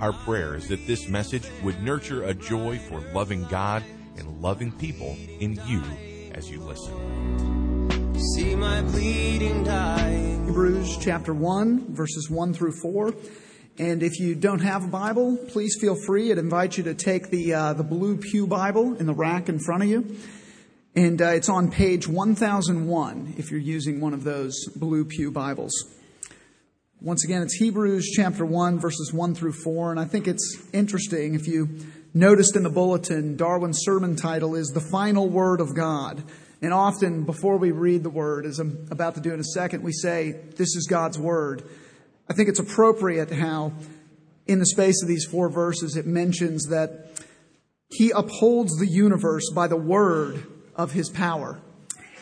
Our prayer is that this message would nurture a joy for loving God and loving people in you as you listen. See my bleeding dying. Hebrews chapter 1, verses 1 through 4. And if you don't have a Bible, please feel free. I'd invite you to take the, uh, the blue Pew Bible in the rack in front of you. And uh, it's on page 1001 if you're using one of those blue Pew Bibles. Once again, it's Hebrews chapter 1, verses 1 through 4. And I think it's interesting. If you noticed in the bulletin, Darwin's sermon title is The Final Word of God. And often, before we read the word, as I'm about to do in a second, we say, This is God's word. I think it's appropriate how, in the space of these four verses, it mentions that He upholds the universe by the word of His power.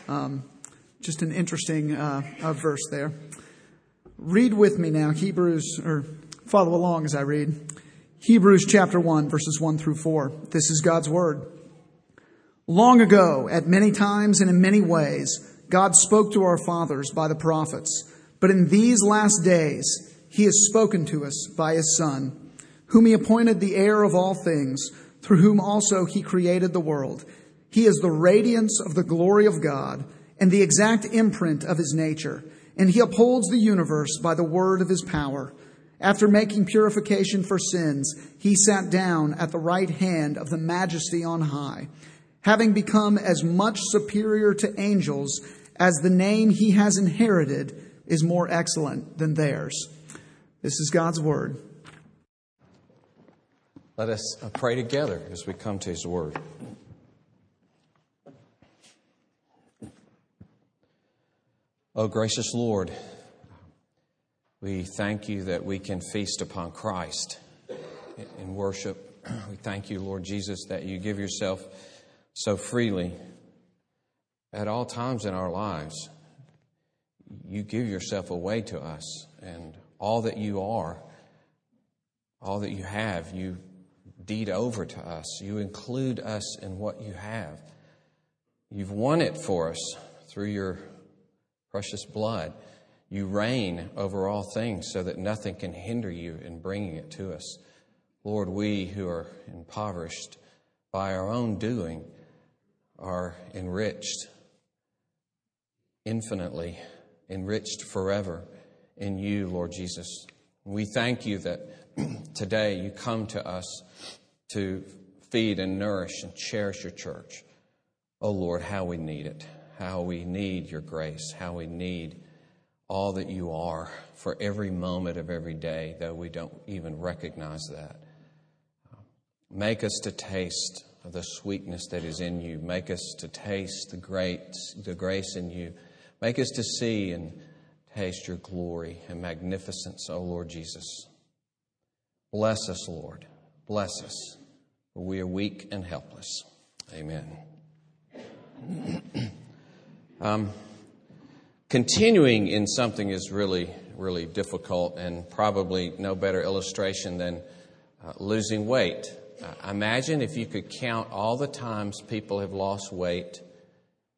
Um, just an interesting uh, uh, verse there. Read with me now, Hebrews, or follow along as I read. Hebrews chapter 1, verses 1 through 4. This is God's word. Long ago, at many times and in many ways, God spoke to our fathers by the prophets. But in these last days, he has spoken to us by his Son, whom he appointed the heir of all things, through whom also he created the world. He is the radiance of the glory of God and the exact imprint of his nature and he upholds the universe by the word of his power. After making purification for sins, he sat down at the right hand of the majesty on high, having become as much superior to angels as the name he has inherited is more excellent than theirs. This is God's word. Let us uh, pray together as we come to his word. Oh, gracious Lord, we thank you that we can feast upon Christ in worship. We thank you, Lord Jesus, that you give yourself so freely at all times in our lives. You give yourself away to us, and all that you are, all that you have, you deed over to us. You include us in what you have. You've won it for us through your precious blood. You reign over all things so that nothing can hinder you in bringing it to us. Lord, we who are impoverished by our own doing are enriched infinitely, enriched forever in you, Lord Jesus. We thank you that today you come to us to feed and nourish and cherish your church. Oh Lord, how we need it how we need your grace, how we need all that you are for every moment of every day, though we don't even recognize that. Make us to taste of the sweetness that is in you. Make us to taste the great, the grace in you. Make us to see and taste your glory and magnificence, O Lord Jesus. Bless us, Lord. Bless us. For we are weak and helpless. Amen. Um, continuing in something is really, really difficult, and probably no better illustration than uh, losing weight. Uh, imagine if you could count all the times people have lost weight,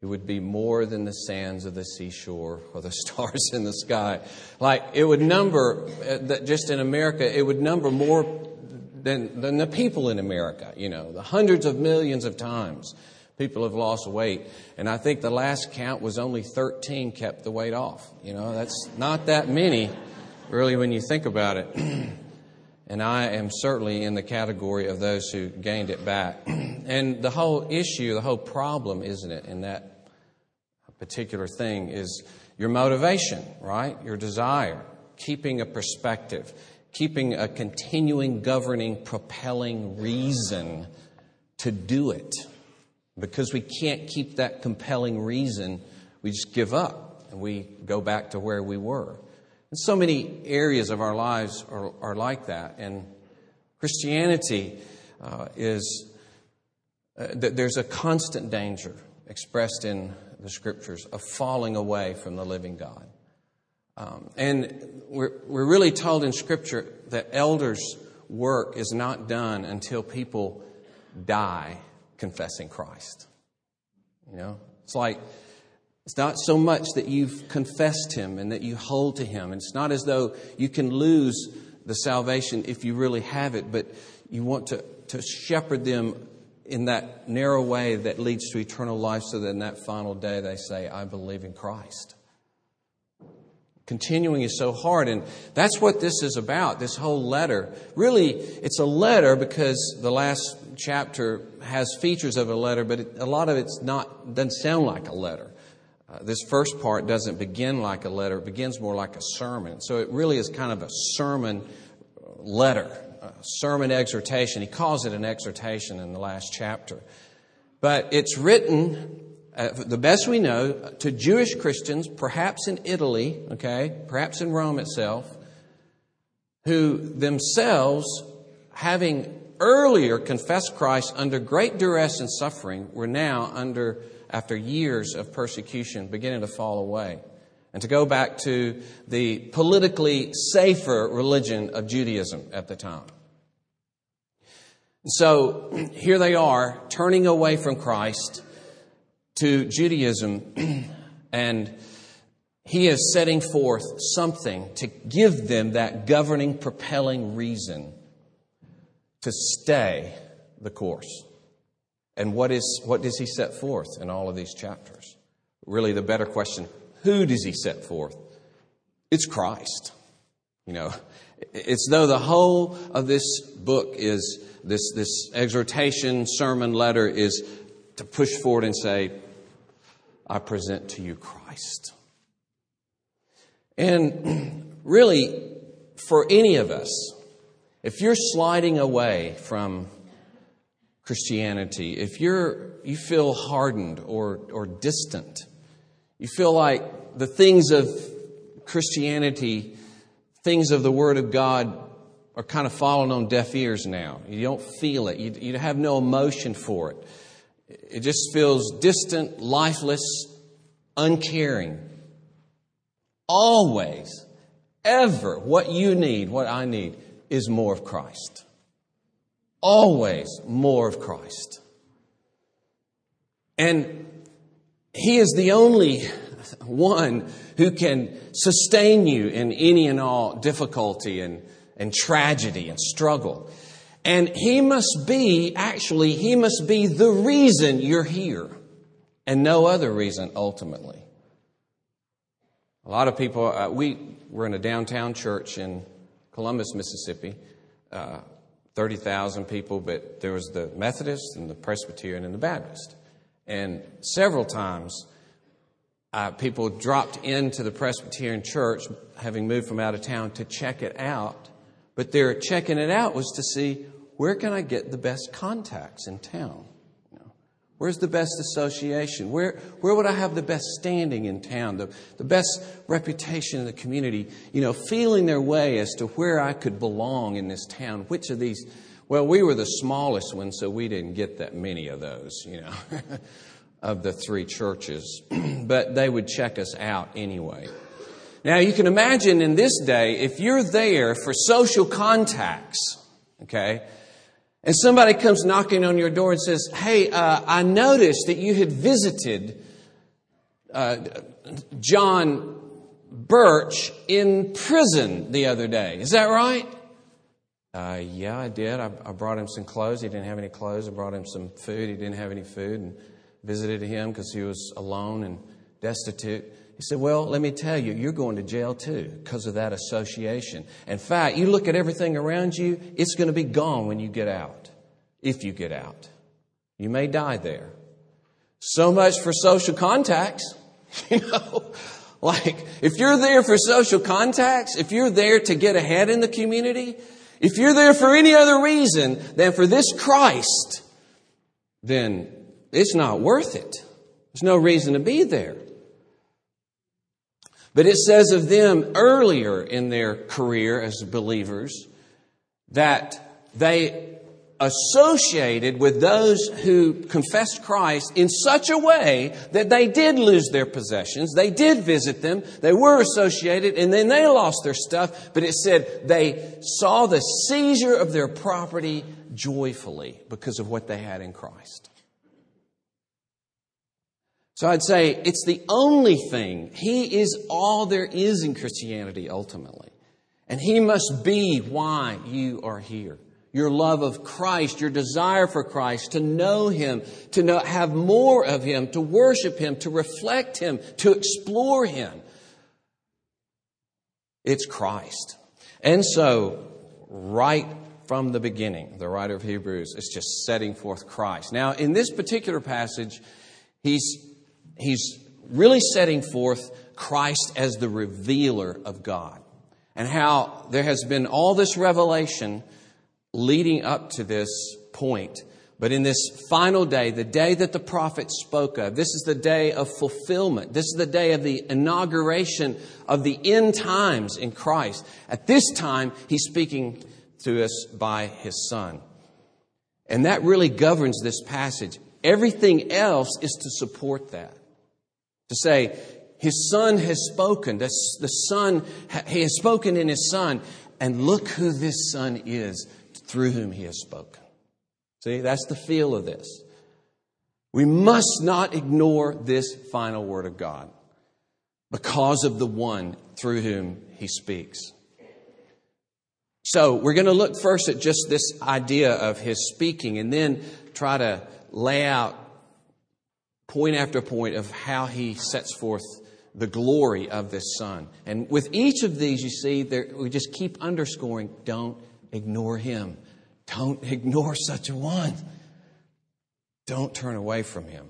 it would be more than the sands of the seashore or the stars in the sky. Like, it would number, uh, just in America, it would number more than, than the people in America, you know, the hundreds of millions of times people have lost weight. And I think the last count was only 13 kept the weight off. You know, that's not that many, really, when you think about it. and I am certainly in the category of those who gained it back. and the whole issue, the whole problem, isn't it, in that particular thing is your motivation, right? Your desire, keeping a perspective, keeping a continuing, governing, propelling reason to do it. Because we can't keep that compelling reason, we just give up and we go back to where we were. And so many areas of our lives are, are like that. And Christianity uh, is, uh, th- there's a constant danger expressed in the scriptures of falling away from the living God. Um, and we're, we're really told in scripture that elders' work is not done until people die confessing Christ. You know, it's like, it's not so much that you've confessed Him and that you hold to Him. And it's not as though you can lose the salvation if you really have it, but you want to, to shepherd them in that narrow way that leads to eternal life so that in that final day they say, I believe in Christ. Continuing is so hard, and that's what this is about, this whole letter. Really, it's a letter because the last chapter has features of a letter, but it, a lot of it's not, doesn't sound like a letter. Uh, this first part doesn't begin like a letter, it begins more like a sermon. So it really is kind of a sermon letter, a sermon exhortation. He calls it an exhortation in the last chapter. But it's written, uh, the best we know, to Jewish Christians, perhaps in Italy, okay, perhaps in Rome itself, who themselves, having earlier confessed Christ under great duress and suffering, were now under after years of persecution, beginning to fall away. And to go back to the politically safer religion of Judaism at the time. So here they are, turning away from Christ to Judaism, and he is setting forth something to give them that governing, propelling reason to stay the course. And what, is, what does he set forth in all of these chapters? Really, the better question who does he set forth? It's Christ. You know, it's though the whole of this book is this, this exhortation, sermon, letter is to push forward and say, I present to you Christ. And really, for any of us, if you're sliding away from Christianity, if you're, you feel hardened or, or distant, you feel like the things of Christianity, things of the Word of God, are kind of falling on deaf ears now. You don't feel it, you, you have no emotion for it. It just feels distant, lifeless, uncaring. Always, ever, what you need, what I need, is more of Christ. Always more of Christ. And He is the only one who can sustain you in any and all difficulty and, and tragedy and struggle. And He must be, actually, He must be the reason you're here and no other reason ultimately. A lot of people, uh, we were in a downtown church in Columbus, Mississippi. Uh, 30,000 people, but there was the Methodist and the Presbyterian and the Baptist. And several times, uh, people dropped into the Presbyterian church, having moved from out of town, to check it out. But their checking it out was to see where can I get the best contacts in town? Where's the best association? Where, where would I have the best standing in town, the, the best reputation in the community? You know, feeling their way as to where I could belong in this town. Which of these, well, we were the smallest one, so we didn't get that many of those, you know, of the three churches. but they would check us out anyway. Now, you can imagine in this day, if you're there for social contacts, okay, and somebody comes knocking on your door and says, Hey, uh, I noticed that you had visited uh, John Birch in prison the other day. Is that right? Uh, yeah, I did. I, I, brought him some clothes. He didn't have any clothes. I brought him some food. He didn't have any food and visited him because he was alone and destitute. He said, Well, let me tell you, you're going to jail too because of that association. In fact, you look at everything around you, it's going to be gone when you get out, if you get out. You may die there. So much for social contacts. You know, like if you're there for social contacts, if you're there to get ahead in the community, if you're there for any other reason than for this Christ, then it's not worth it. There's no reason to be there. But it says of them earlier in their career as believers that they associated with those who confessed Christ in such a way that they did lose their possessions. They did visit them. They were associated and then they lost their stuff. But it said they saw the seizure of their property joyfully because of what they had in Christ. So I'd say it's the only thing. He is all there is in Christianity ultimately. And He must be why you are here your love of Christ, your desire for Christ, to know Him, to know, have more of Him, to worship Him, to reflect Him, to explore Him. It's Christ. And so, right from the beginning, the writer of Hebrews is just setting forth Christ. Now, in this particular passage, he's, he's really setting forth Christ as the revealer of God and how there has been all this revelation leading up to this point. But in this final day, the day that the prophet spoke of, this is the day of fulfillment. This is the day of the inauguration of the end times in Christ. At this time, he's speaking to us by his son. And that really governs this passage. Everything else is to support that. To say, his son has spoken. The, the son, he has spoken in his son. And look who this son is through whom he has spoken. See, that's the feel of this. We must not ignore this final word of God because of the one through whom he speaks. So, we're going to look first at just this idea of his speaking and then try to lay out point after point of how he sets forth the glory of this Son. And with each of these, you see, there, we just keep underscoring don't ignore him. Don't ignore such a one. Don't turn away from him.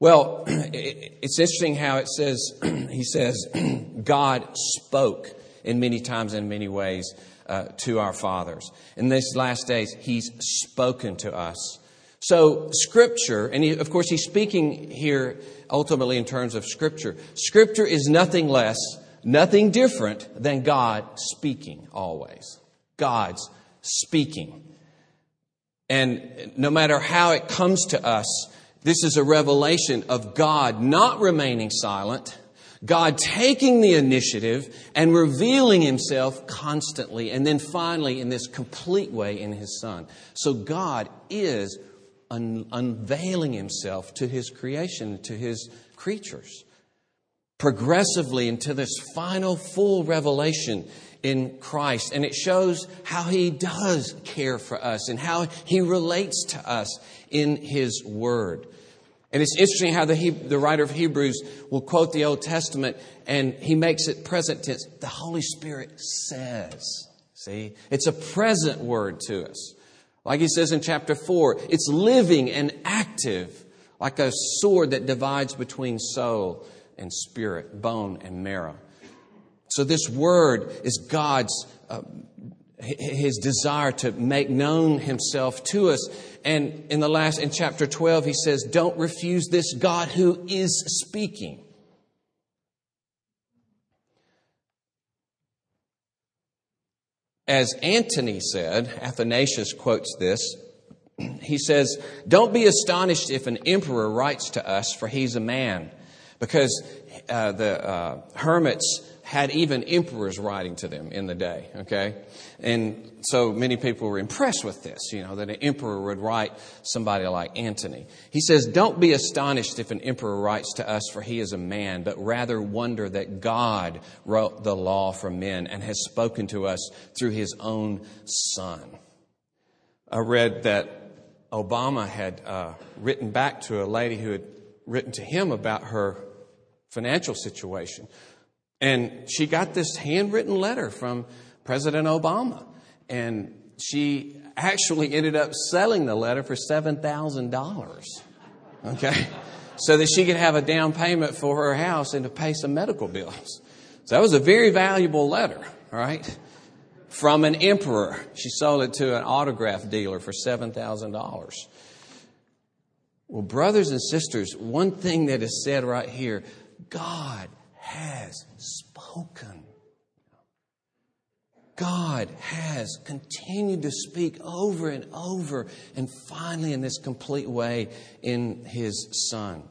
Well, it's interesting how it says, he says, God spoke in many times and many ways uh, to our fathers. In these last days, he's spoken to us. So, Scripture, and he, of course, he's speaking here ultimately in terms of Scripture. Scripture is nothing less, nothing different than God speaking always. God's speaking. And no matter how it comes to us, this is a revelation of God not remaining silent, God taking the initiative and revealing himself constantly, and then finally in this complete way in his Son. So God is un- unveiling himself to his creation, to his creatures, progressively into this final full revelation in Christ. And it shows how He does care for us and how He relates to us in His Word. And it's interesting how the, he, the writer of Hebrews will quote the Old Testament and he makes it present tense. The Holy Spirit says. See? It's a present word to us. Like he says in chapter 4, it's living and active, like a sword that divides between soul and spirit, bone and marrow. So, this word is God's. Uh, his desire to make known himself to us. And in the last, in chapter 12, he says, Don't refuse this God who is speaking. As Antony said, Athanasius quotes this. He says, Don't be astonished if an emperor writes to us, for he's a man. Because uh, the uh, hermits had even emperors writing to them in the day, okay? And so many people were impressed with this, you know, that an emperor would write somebody like Antony. He says, Don't be astonished if an emperor writes to us, for he is a man, but rather wonder that God wrote the law for men and has spoken to us through his own Son. I read that Obama had uh, written back to a lady who had written to him about her financial situation. And she got this handwritten letter from President Obama. And she actually ended up selling the letter for $7,000. Okay? So that she could have a down payment for her house and to pay some medical bills. So that was a very valuable letter, right? From an emperor. She sold it to an autograph dealer for $7,000. Well, brothers and sisters, one thing that is said right here God has spoken. God God has continued to speak over and over, and finally in this complete way in His Son.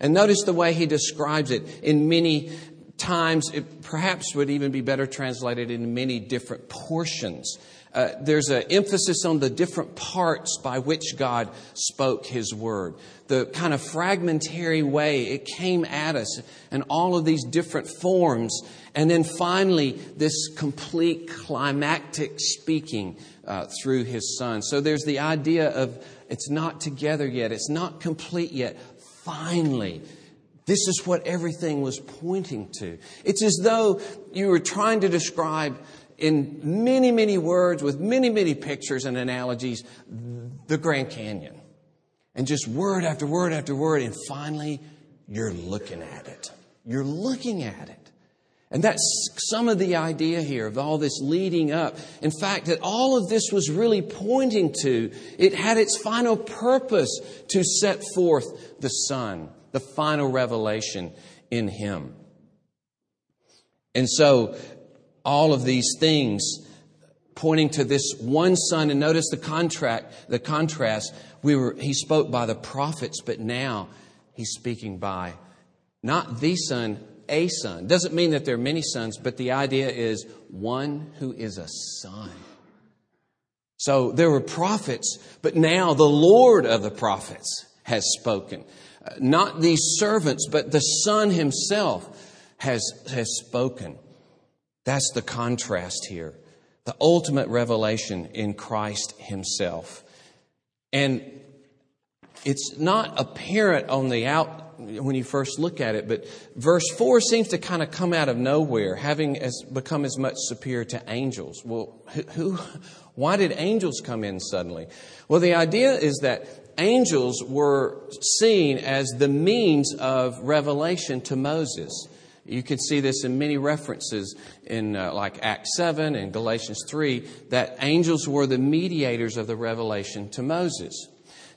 And notice the way He describes it in many times, it perhaps would even be better translated in many different portions. Uh, there's an emphasis on the different parts by which God spoke His word. The kind of fragmentary way it came at us and all of these different forms. And then finally, this complete climactic speaking uh, through His Son. So there's the idea of it's not together yet, it's not complete yet. Finally, this is what everything was pointing to. It's as though you were trying to describe in many, many words with many, many pictures and analogies the Grand Canyon. And just word after word after word, and finally, you're looking at it. You're looking at it. And that's some of the idea here of all this leading up. In fact, that all of this was really pointing to, it had its final purpose to set forth the Son, the final revelation in Him. And so all of these things pointing to this one son and notice the contract the contrast. We were he spoke by the prophets but now he's speaking by not the son a son. Doesn't mean that there are many sons but the idea is one who is a son. So there were prophets but now the lord of the prophets has spoken not these servants but the son himself has has spoken that's the contrast here. The ultimate revelation in Christ Himself. And it's not apparent on the out when you first look at it, but verse 4 seems to kind of come out of nowhere, having as, become as much superior to angels. Well, who, why did angels come in suddenly? Well, the idea is that angels were seen as the means of revelation to Moses. You can see this in many references in uh, like Acts 7 and Galatians 3 that angels were the mediators of the revelation to Moses.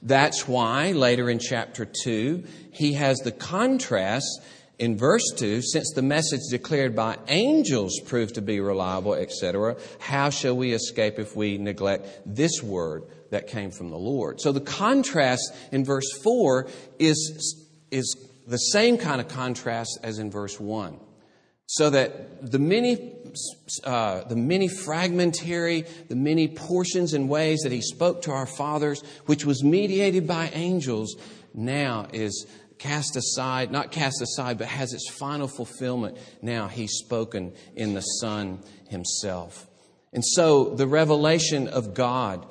That's why later in chapter 2, he has the contrast in verse 2 since the message declared by angels proved to be reliable, etc., how shall we escape if we neglect this word that came from the Lord? So the contrast in verse 4 is, is the same kind of contrast as in verse 1. So that the many, uh, the many fragmentary, the many portions and ways that he spoke to our fathers, which was mediated by angels, now is cast aside, not cast aside, but has its final fulfillment. Now he's spoken in the Son himself. And so the revelation of God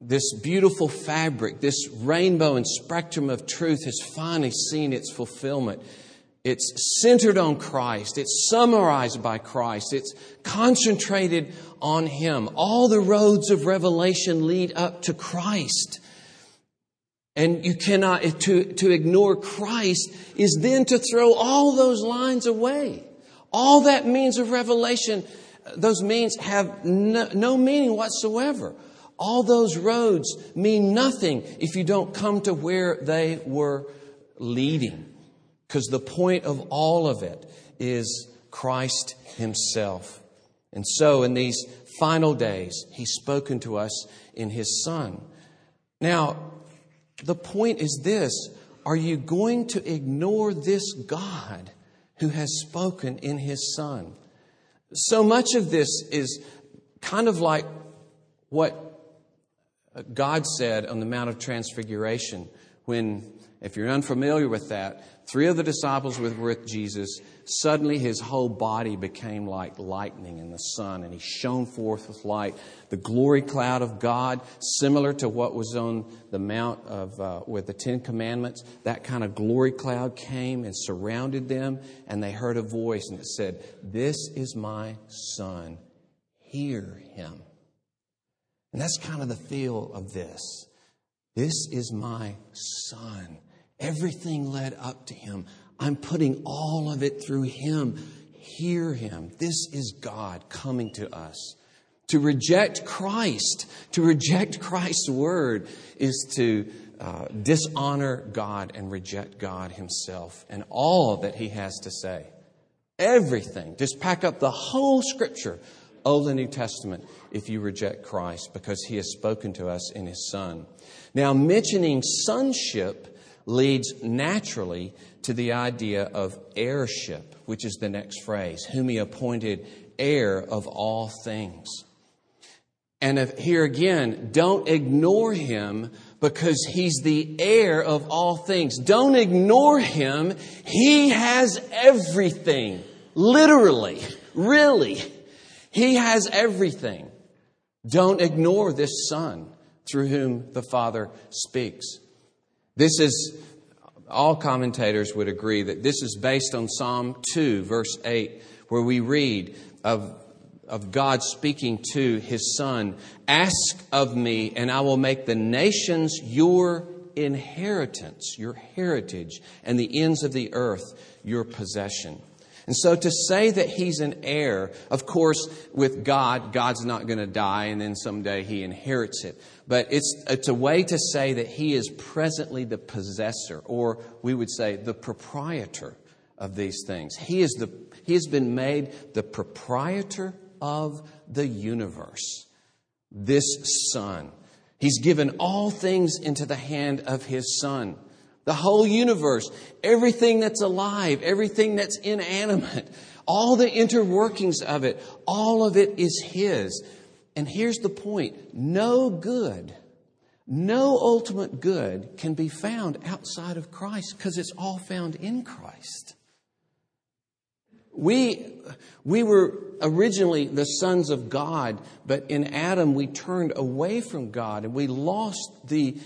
this beautiful fabric, this rainbow and spectrum of truth has finally seen its fulfillment. It's centered on Christ. It's summarized by Christ. It's concentrated on Him. All the roads of revelation lead up to Christ. And you cannot, to, to ignore Christ is then to throw all those lines away. All that means of revelation, those means have no, no meaning whatsoever. All those roads mean nothing if you don't come to where they were leading. Because the point of all of it is Christ Himself. And so, in these final days, He's spoken to us in His Son. Now, the point is this are you going to ignore this God who has spoken in His Son? So much of this is kind of like what God said on the Mount of Transfiguration when, if you're unfamiliar with that, three of the disciples were with Jesus. Suddenly his whole body became like lightning in the sun, and he shone forth with light. The glory cloud of God, similar to what was on the Mount of, uh, with the Ten Commandments, that kind of glory cloud came and surrounded them, and they heard a voice, and it said, This is my son, hear him. And that's kind of the feel of this. This is my son. Everything led up to him. I'm putting all of it through him. Hear him. This is God coming to us. To reject Christ, to reject Christ's word, is to uh, dishonor God and reject God himself and all that he has to say. Everything. Just pack up the whole scripture Old and New Testament, if you reject Christ, because he has spoken to us in his Son. Now, mentioning sonship leads naturally to the idea of heirship, which is the next phrase, whom he appointed heir of all things. And if, here again, don't ignore him because he's the heir of all things. Don't ignore him. He has everything. Literally. Really. He has everything. Don't ignore this son through whom the Father speaks. This is, all commentators would agree that this is based on Psalm 2, verse 8, where we read of of God speaking to his son Ask of me, and I will make the nations your inheritance, your heritage, and the ends of the earth your possession. And so to say that he's an heir, of course, with God, God's not going to die and then someday he inherits it. But it's, it's a way to say that he is presently the possessor, or we would say the proprietor of these things. He, is the, he has been made the proprietor of the universe. This Son. He's given all things into the hand of His Son. The whole universe, everything that's alive, everything that's inanimate, all the interworkings of it, all of it is His. And here's the point no good, no ultimate good can be found outside of Christ because it's all found in Christ. We, we were originally the sons of God, but in Adam we turned away from God and we lost the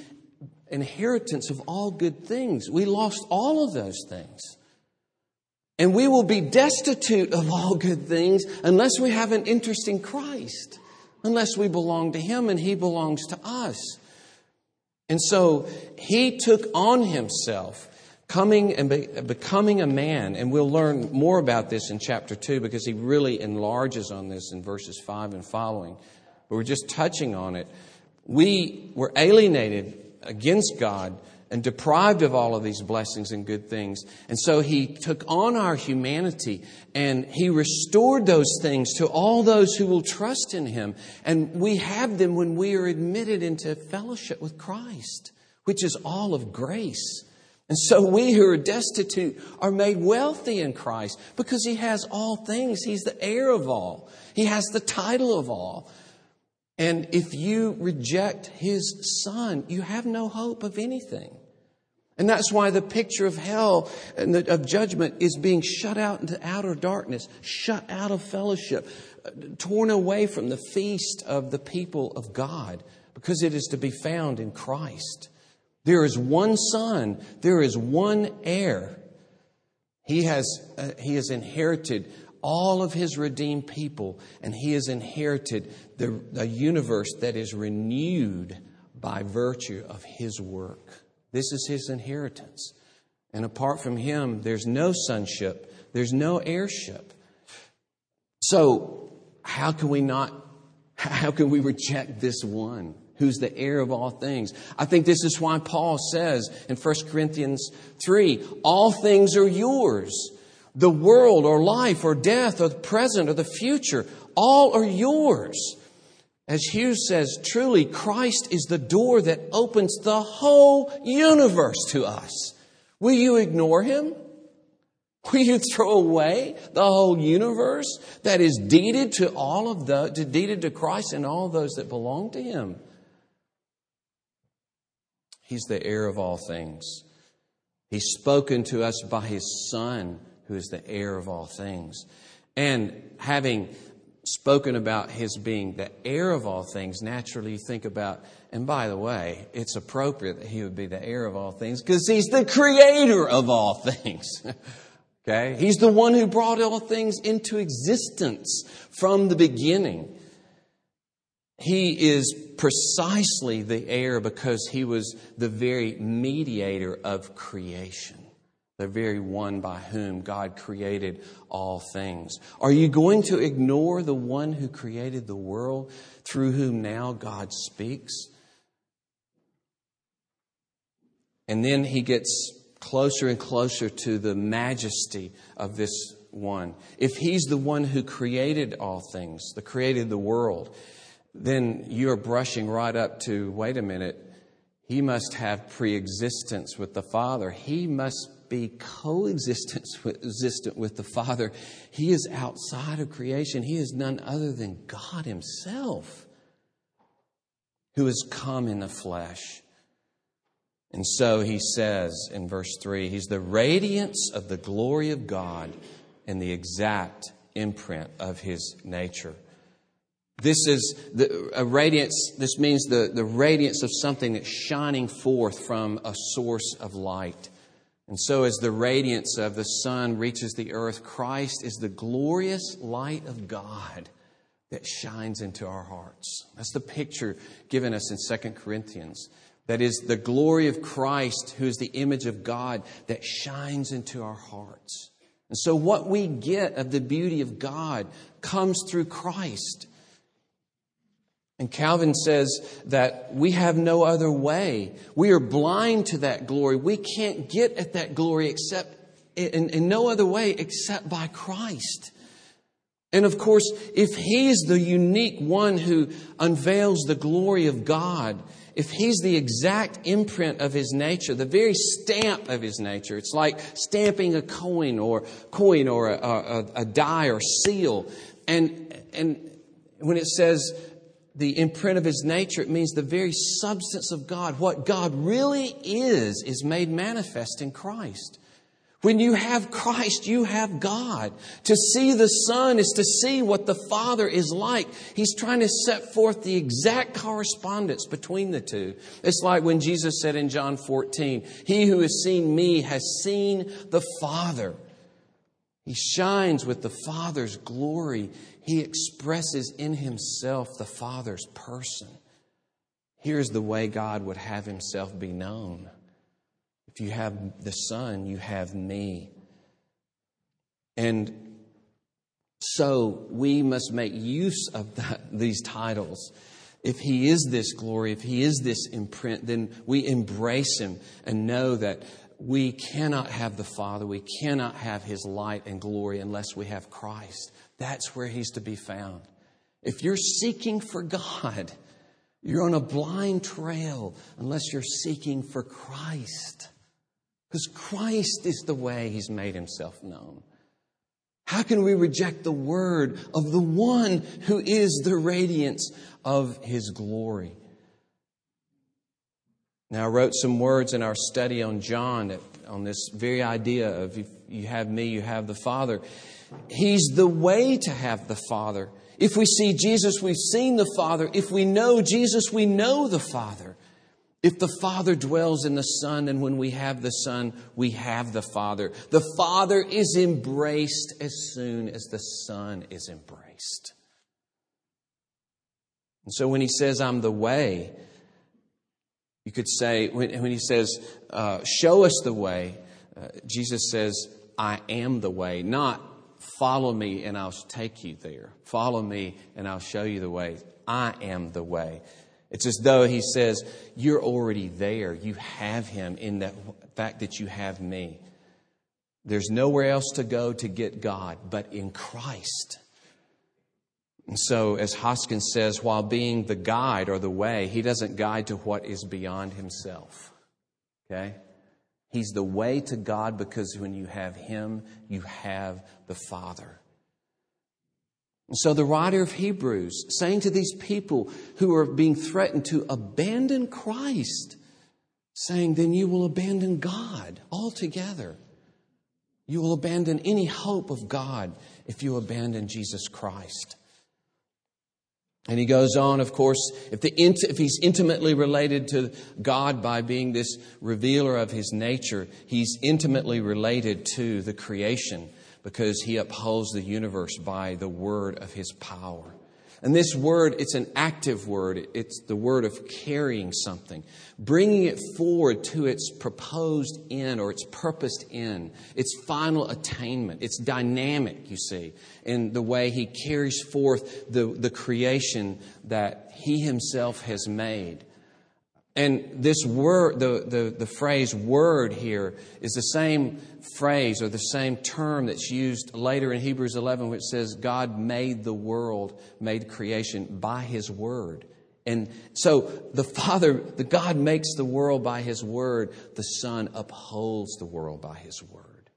inheritance of all good things. We lost all of those things. And we will be destitute of all good things unless we have an interest in Christ, unless we belong to Him and He belongs to us. And so He took on Himself coming and be, becoming a man, and we'll learn more about this in chapter 2 because he really enlarges on this in verses 5 and following. But we're just touching on it. We were alienated against God and deprived of all of these blessings and good things. And so he took on our humanity and he restored those things to all those who will trust in him. And we have them when we are admitted into fellowship with Christ, which is all of grace. And so we who are destitute are made wealthy in Christ because He has all things. He's the heir of all, He has the title of all. And if you reject His Son, you have no hope of anything. And that's why the picture of hell and the, of judgment is being shut out into outer darkness, shut out of fellowship, torn away from the feast of the people of God, because it is to be found in Christ. There is one son, there is one heir. He has, uh, he has inherited all of his redeemed people, and he has inherited the, the universe that is renewed by virtue of his work. This is his inheritance. And apart from him, there's no sonship, there's no heirship. So, how can we not, how can we reject this one? who's the heir of all things. I think this is why Paul says in 1 Corinthians 3 all things are yours. The world or life or death or the present or the future, all are yours. As Hughes says, truly, Christ is the door that opens the whole universe to us. Will you ignore Him? Will you throw away the whole universe that is deeded to all of the, deeded to Christ and all those that belong to Him? He's the heir of all things. He's spoken to us by His Son, who is the heir of all things. And having spoken about His being the heir of all things, naturally you think about, and by the way, it's appropriate that He would be the heir of all things because He's the creator of all things. okay? He's the one who brought all things into existence from the beginning. He is precisely the heir because he was the very mediator of creation, the very one by whom God created all things. Are you going to ignore the one who created the world through whom now God speaks? And then he gets closer and closer to the majesty of this 1. If He's the one who created all things, the created the world, then you're brushing right up to wait a minute, He must have pre-existence with the Father. He must be coexistent with the Father. He is outside of creation. He is none other than God Himself who has come in the flesh. And so he says in verse 3 He's the radiance of the glory of God and the exact imprint of His nature. This is the, a radiance, this means the, the radiance of something that's shining forth from a source of light. And so, as the radiance of the sun reaches the earth, Christ is the glorious light of God that shines into our hearts. That's the picture given us in 2 Corinthians. That is the glory of Christ, who is the image of God, that shines into our hearts. And so, what we get of the beauty of God comes through Christ. And Calvin says that we have no other way. We are blind to that glory. We can't get at that glory except in, in no other way except by Christ. And of course, if He's the unique one who unveils the glory of God, if He's the exact imprint of His nature, the very stamp of His nature, it's like stamping a coin or coin or a, a, a die or seal. And, and when it says the imprint of his nature, it means the very substance of God. What God really is, is made manifest in Christ. When you have Christ, you have God. To see the Son is to see what the Father is like. He's trying to set forth the exact correspondence between the two. It's like when Jesus said in John 14, He who has seen me has seen the Father. He shines with the Father's glory he expresses in himself the Father's person. Here's the way God would have himself be known. If you have the Son, you have me. And so we must make use of that, these titles. If He is this glory, if He is this imprint, then we embrace Him and know that we cannot have the Father, we cannot have His light and glory unless we have Christ. That's where He's to be found. If you're seeking for God, you're on a blind trail unless you're seeking for Christ. Because Christ is the way He's made Himself known. How can we reject the word of the one who is the radiance of His glory? Now, I wrote some words in our study on John on this very idea of if you have me, you have the Father. He's the way to have the Father. If we see Jesus, we've seen the Father. If we know Jesus, we know the Father. If the Father dwells in the Son, and when we have the Son, we have the Father. The Father is embraced as soon as the Son is embraced. And so when he says, I'm the way, you could say, when, when he says, uh, Show us the way, uh, Jesus says, I am the way, not follow me and I'll take you there. Follow me and I'll show you the way. I am the way. It's as though he says, You're already there. You have him in the fact that you have me. There's nowhere else to go to get God but in Christ. And so, as Hoskyns says, while being the guide or the way, he doesn't guide to what is beyond himself. Okay? He's the way to God because when you have him, you have the Father. So the writer of Hebrews saying to these people who are being threatened to abandon Christ, saying, then you will abandon God altogether. You will abandon any hope of God if you abandon Jesus Christ. And he goes on, of course, if, the, if he's intimately related to God by being this revealer of his nature, he's intimately related to the creation because he upholds the universe by the word of his power. And this word, it's an active word. It's the word of carrying something, bringing it forward to its proposed end or its purposed end, its final attainment. It's dynamic, you see, in the way he carries forth the, the creation that he himself has made. And this word, the, the, the phrase word here, is the same phrase or the same term that's used later in Hebrews 11, which says, God made the world, made creation by His word. And so the Father, the God makes the world by His word, the Son upholds the world by His word.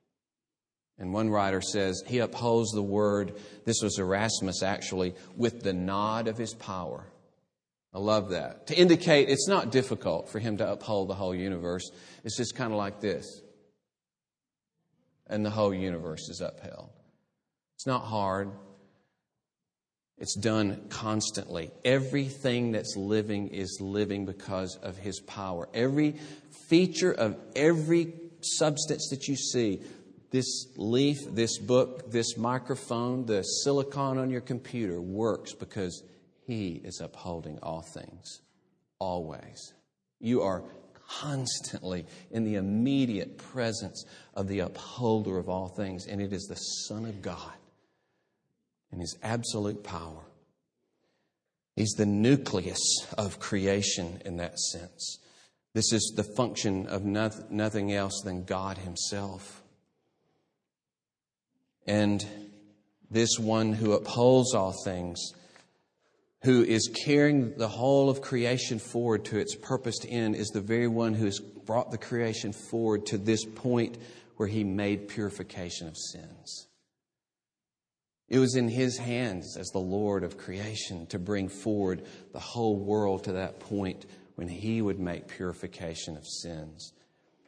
And one writer says, He upholds the word, this was Erasmus actually, with the nod of His power. I love that. To indicate it's not difficult for him to uphold the whole universe. It's just kind of like this. And the whole universe is upheld. It's not hard. It's done constantly. Everything that's living is living because of his power. Every feature of every substance that you see this leaf, this book, this microphone, the silicon on your computer works because he is upholding all things, always. You are constantly in the immediate presence of the upholder of all things, and it is the Son of God in his absolute power. He's the nucleus of creation in that sense. This is the function of nothing else than God Himself. And this one who upholds all things who is carrying the whole of creation forward to its purposed end is the very one who has brought the creation forward to this point where he made purification of sins. It was in his hands as the Lord of creation to bring forward the whole world to that point when he would make purification of sins.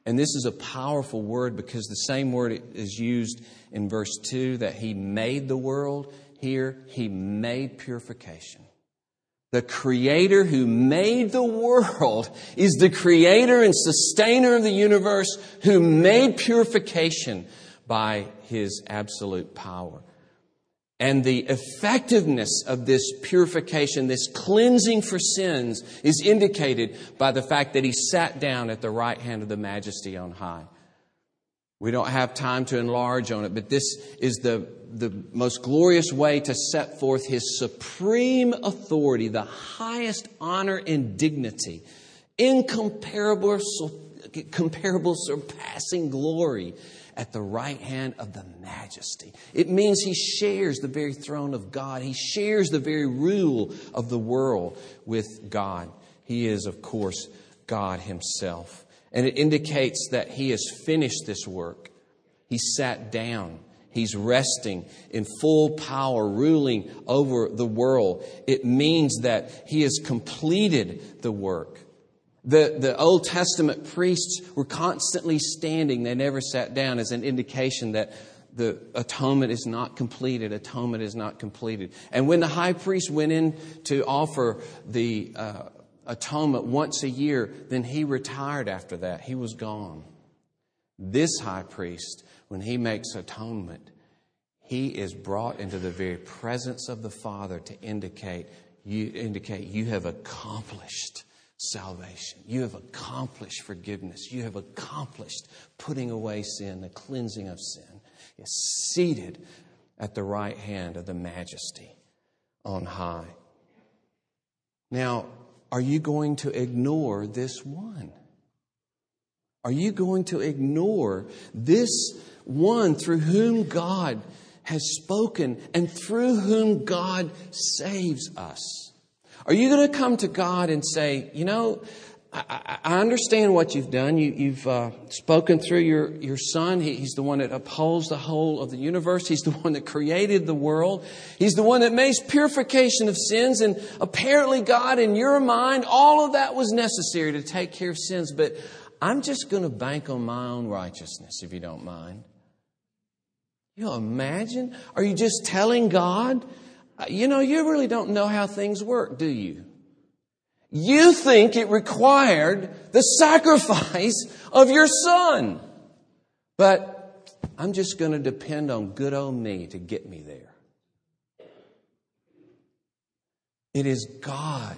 And this is a powerful word because the same word is used in verse 2 that he made the world. Here, he made purification. The creator who made the world is the creator and sustainer of the universe who made purification by his absolute power. And the effectiveness of this purification, this cleansing for sins, is indicated by the fact that he sat down at the right hand of the majesty on high. We don't have time to enlarge on it, but this is the, the most glorious way to set forth his supreme authority, the highest honor and dignity, incomparable, comparable, surpassing glory at the right hand of the majesty. It means he shares the very throne of God. He shares the very rule of the world with God. He is, of course, God himself. And it indicates that he has finished this work. He sat down. He's resting in full power, ruling over the world. It means that he has completed the work. The, the Old Testament priests were constantly standing, they never sat down, as an indication that the atonement is not completed. Atonement is not completed. And when the high priest went in to offer the uh, atonement once a year, then he retired after that. He was gone. This high priest, when he makes atonement, he is brought into the very presence of the Father to indicate you indicate you have accomplished salvation. You have accomplished forgiveness. You have accomplished putting away sin, the cleansing of sin. Is seated at the right hand of the majesty on high. Now, are you going to ignore this one? Are you going to ignore this one through whom God has spoken and through whom God saves us? Are you going to come to God and say, you know, I, understand what you've done. You, have uh, spoken through your, your son. He, he's the one that upholds the whole of the universe. He's the one that created the world. He's the one that makes purification of sins. And apparently, God, in your mind, all of that was necessary to take care of sins. But I'm just going to bank on my own righteousness, if you don't mind. You know, imagine? Are you just telling God? Uh, you know, you really don't know how things work, do you? You think it required the sacrifice of your son. But I'm just going to depend on good old me to get me there. It is God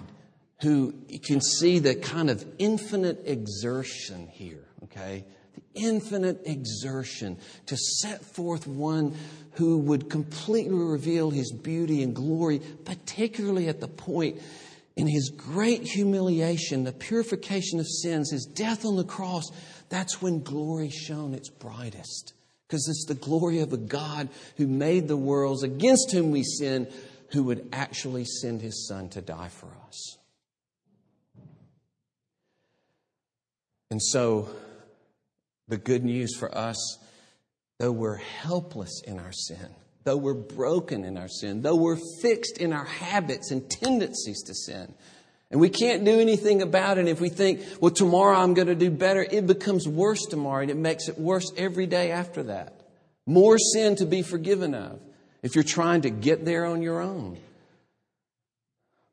who can see the kind of infinite exertion here, okay? The infinite exertion to set forth one who would completely reveal his beauty and glory, particularly at the point in his great humiliation, the purification of sins, his death on the cross, that's when glory shone its brightest. Because it's the glory of a God who made the worlds, against whom we sin, who would actually send his son to die for us. And so, the good news for us, though we're helpless in our sin, though we're broken in our sin, though we're fixed in our habits and tendencies to sin, and we can't do anything about it. If we think, well, tomorrow I'm going to do better, it becomes worse tomorrow, and it makes it worse every day after that. More sin to be forgiven of if you're trying to get there on your own.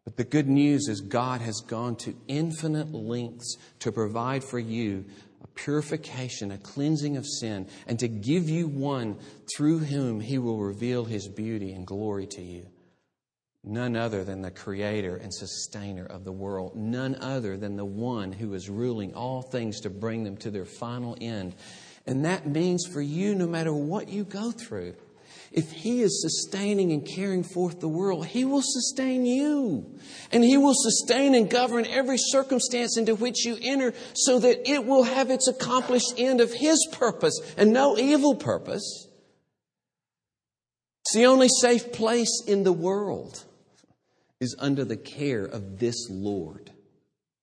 But the good news is God has gone to infinite lengths to provide for you a purification, a cleansing of sin, and to give you one through whom He will reveal His beauty and glory to you. None other than the creator and sustainer of the world. None other than the one who is ruling all things to bring them to their final end. And that means for you, no matter what you go through, if He is sustaining and carrying forth the world, He will sustain you. And He will sustain and govern every circumstance into which you enter so that it will have its accomplished end of His purpose and no evil purpose. It's the only safe place in the world is under the care of this Lord.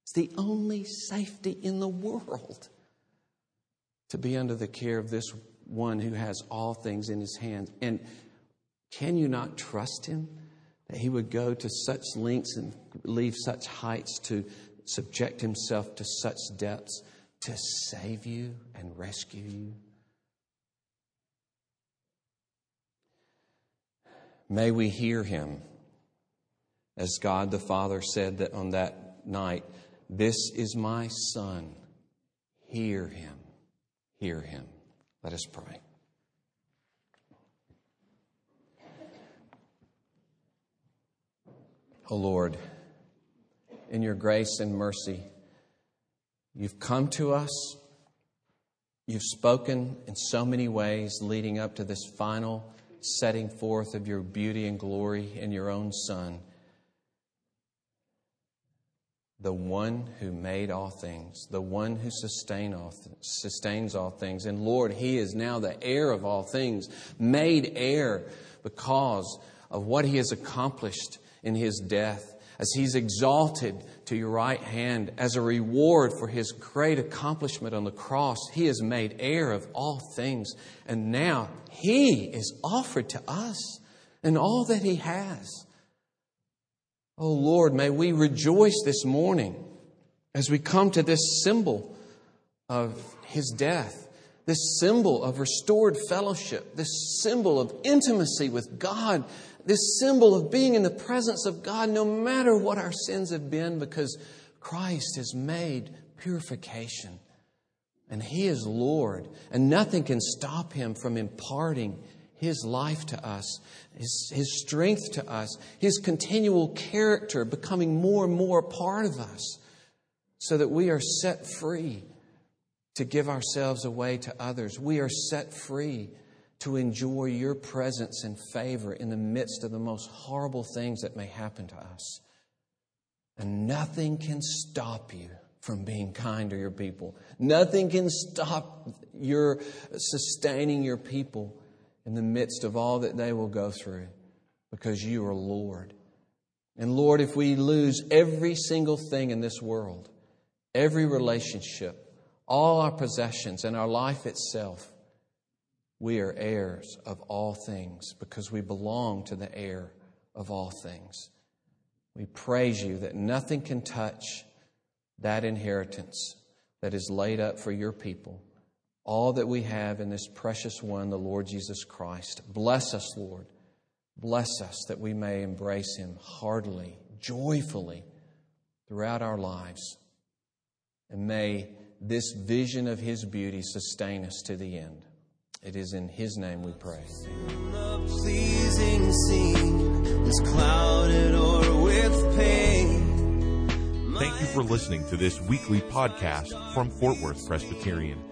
It's the only safety in the world to be under the care of this one who has all things in his hands. And can you not trust him that he would go to such lengths and leave such heights to subject himself to such depths to save you and rescue you? May we hear him as God the Father said that on that night, This is my Son. Hear him. Hear him. Let us pray. O oh Lord, in your grace and mercy, you've come to us. You've spoken in so many ways leading up to this final setting forth of your beauty and glory in your own Son the one who made all things, the one who sustain all th- sustains all things. And Lord, He is now the heir of all things, made heir because of what He has accomplished in His death, as He's exalted to your right hand as a reward for His great accomplishment on the cross. He is made heir of all things. And now He is offered to us and all that He has. Oh Lord, may we rejoice this morning as we come to this symbol of His death, this symbol of restored fellowship, this symbol of intimacy with God, this symbol of being in the presence of God no matter what our sins have been, because Christ has made purification. And He is Lord, and nothing can stop Him from imparting his life to us, his, his strength to us, His continual character becoming more and more a part of us, so that we are set free to give ourselves away to others. We are set free to enjoy your presence and favor in the midst of the most horrible things that may happen to us. And nothing can stop you from being kind to your people. Nothing can stop your sustaining your people in the midst of all that they will go through because you are Lord. And Lord, if we lose every single thing in this world, every relationship, all our possessions, and our life itself, we are heirs of all things because we belong to the heir of all things. We praise you that nothing can touch that inheritance that is laid up for your people all that we have in this precious one, the Lord Jesus Christ. Bless us, Lord. Bless us that we may embrace him heartily, joyfully throughout our lives. And may this vision of his beauty sustain us to the end. It is in his name we pray. Thank you for listening to this weekly podcast from Fort Worth Presbyterian.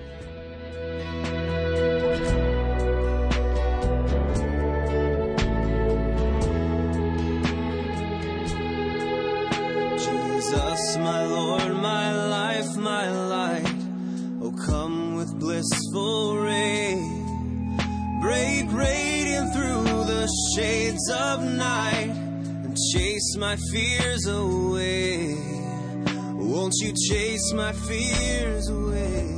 Blissful ray. Break radiant through the shades of night and chase my fears away. Won't you chase my fears away?